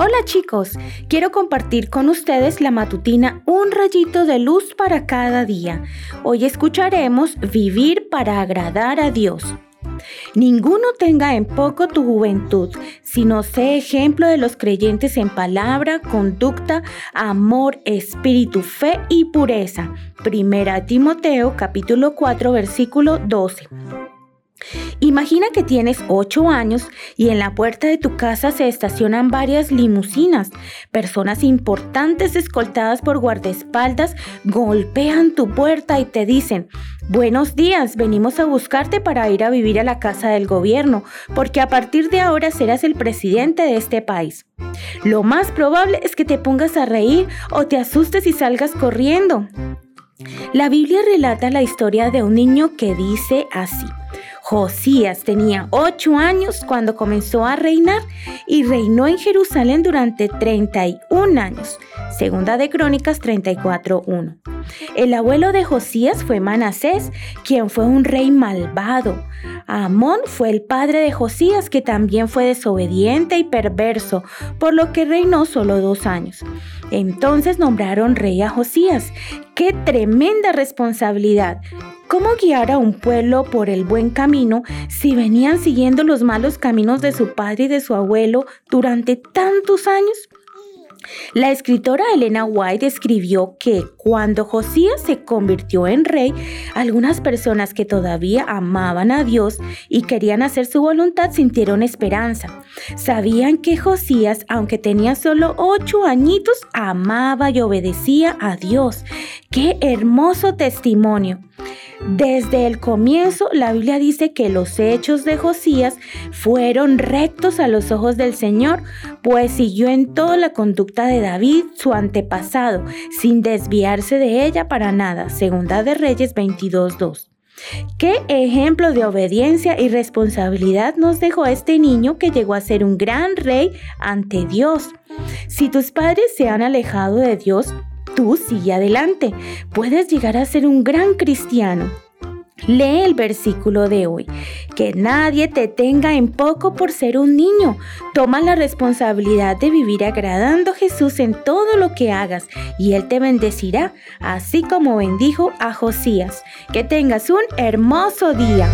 Hola chicos, quiero compartir con ustedes la matutina Un rayito de luz para cada día. Hoy escucharemos Vivir para agradar a Dios. Ninguno tenga en poco tu juventud, sino sé ejemplo de los creyentes en palabra, conducta, amor, espíritu, fe y pureza. Primera Timoteo capítulo 4 versículo 12. Imagina que tienes 8 años y en la puerta de tu casa se estacionan varias limusinas. Personas importantes escoltadas por guardaespaldas golpean tu puerta y te dicen, buenos días, venimos a buscarte para ir a vivir a la casa del gobierno, porque a partir de ahora serás el presidente de este país. Lo más probable es que te pongas a reír o te asustes y salgas corriendo. La Biblia relata la historia de un niño que dice así. Josías tenía ocho años cuando comenzó a reinar y reinó en Jerusalén durante 31 años. Segunda de Crónicas 34.1. El abuelo de Josías fue Manasés, quien fue un rey malvado. Amón fue el padre de Josías, que también fue desobediente y perverso, por lo que reinó solo dos años. Entonces nombraron rey a Josías. ¡Qué tremenda responsabilidad! ¿Cómo guiar a un pueblo por el buen camino si venían siguiendo los malos caminos de su padre y de su abuelo durante tantos años? La escritora Elena White escribió que cuando Josías se convirtió en rey, algunas personas que todavía amaban a Dios y querían hacer su voluntad sintieron esperanza. Sabían que Josías, aunque tenía solo ocho añitos, amaba y obedecía a Dios. ¡Qué hermoso testimonio! Desde el comienzo, la Biblia dice que los hechos de Josías fueron rectos a los ojos del Señor, pues siguió en toda la conducta de David, su antepasado, sin desviarse de ella para nada. Segunda de Reyes 22.2. ¿Qué ejemplo de obediencia y responsabilidad nos dejó este niño que llegó a ser un gran rey ante Dios? Si tus padres se han alejado de Dios, tú sigue adelante. Puedes llegar a ser un gran cristiano. Lee el versículo de hoy. Que nadie te tenga en poco por ser un niño. Toma la responsabilidad de vivir agradando a Jesús en todo lo que hagas y Él te bendecirá, así como bendijo a Josías. Que tengas un hermoso día.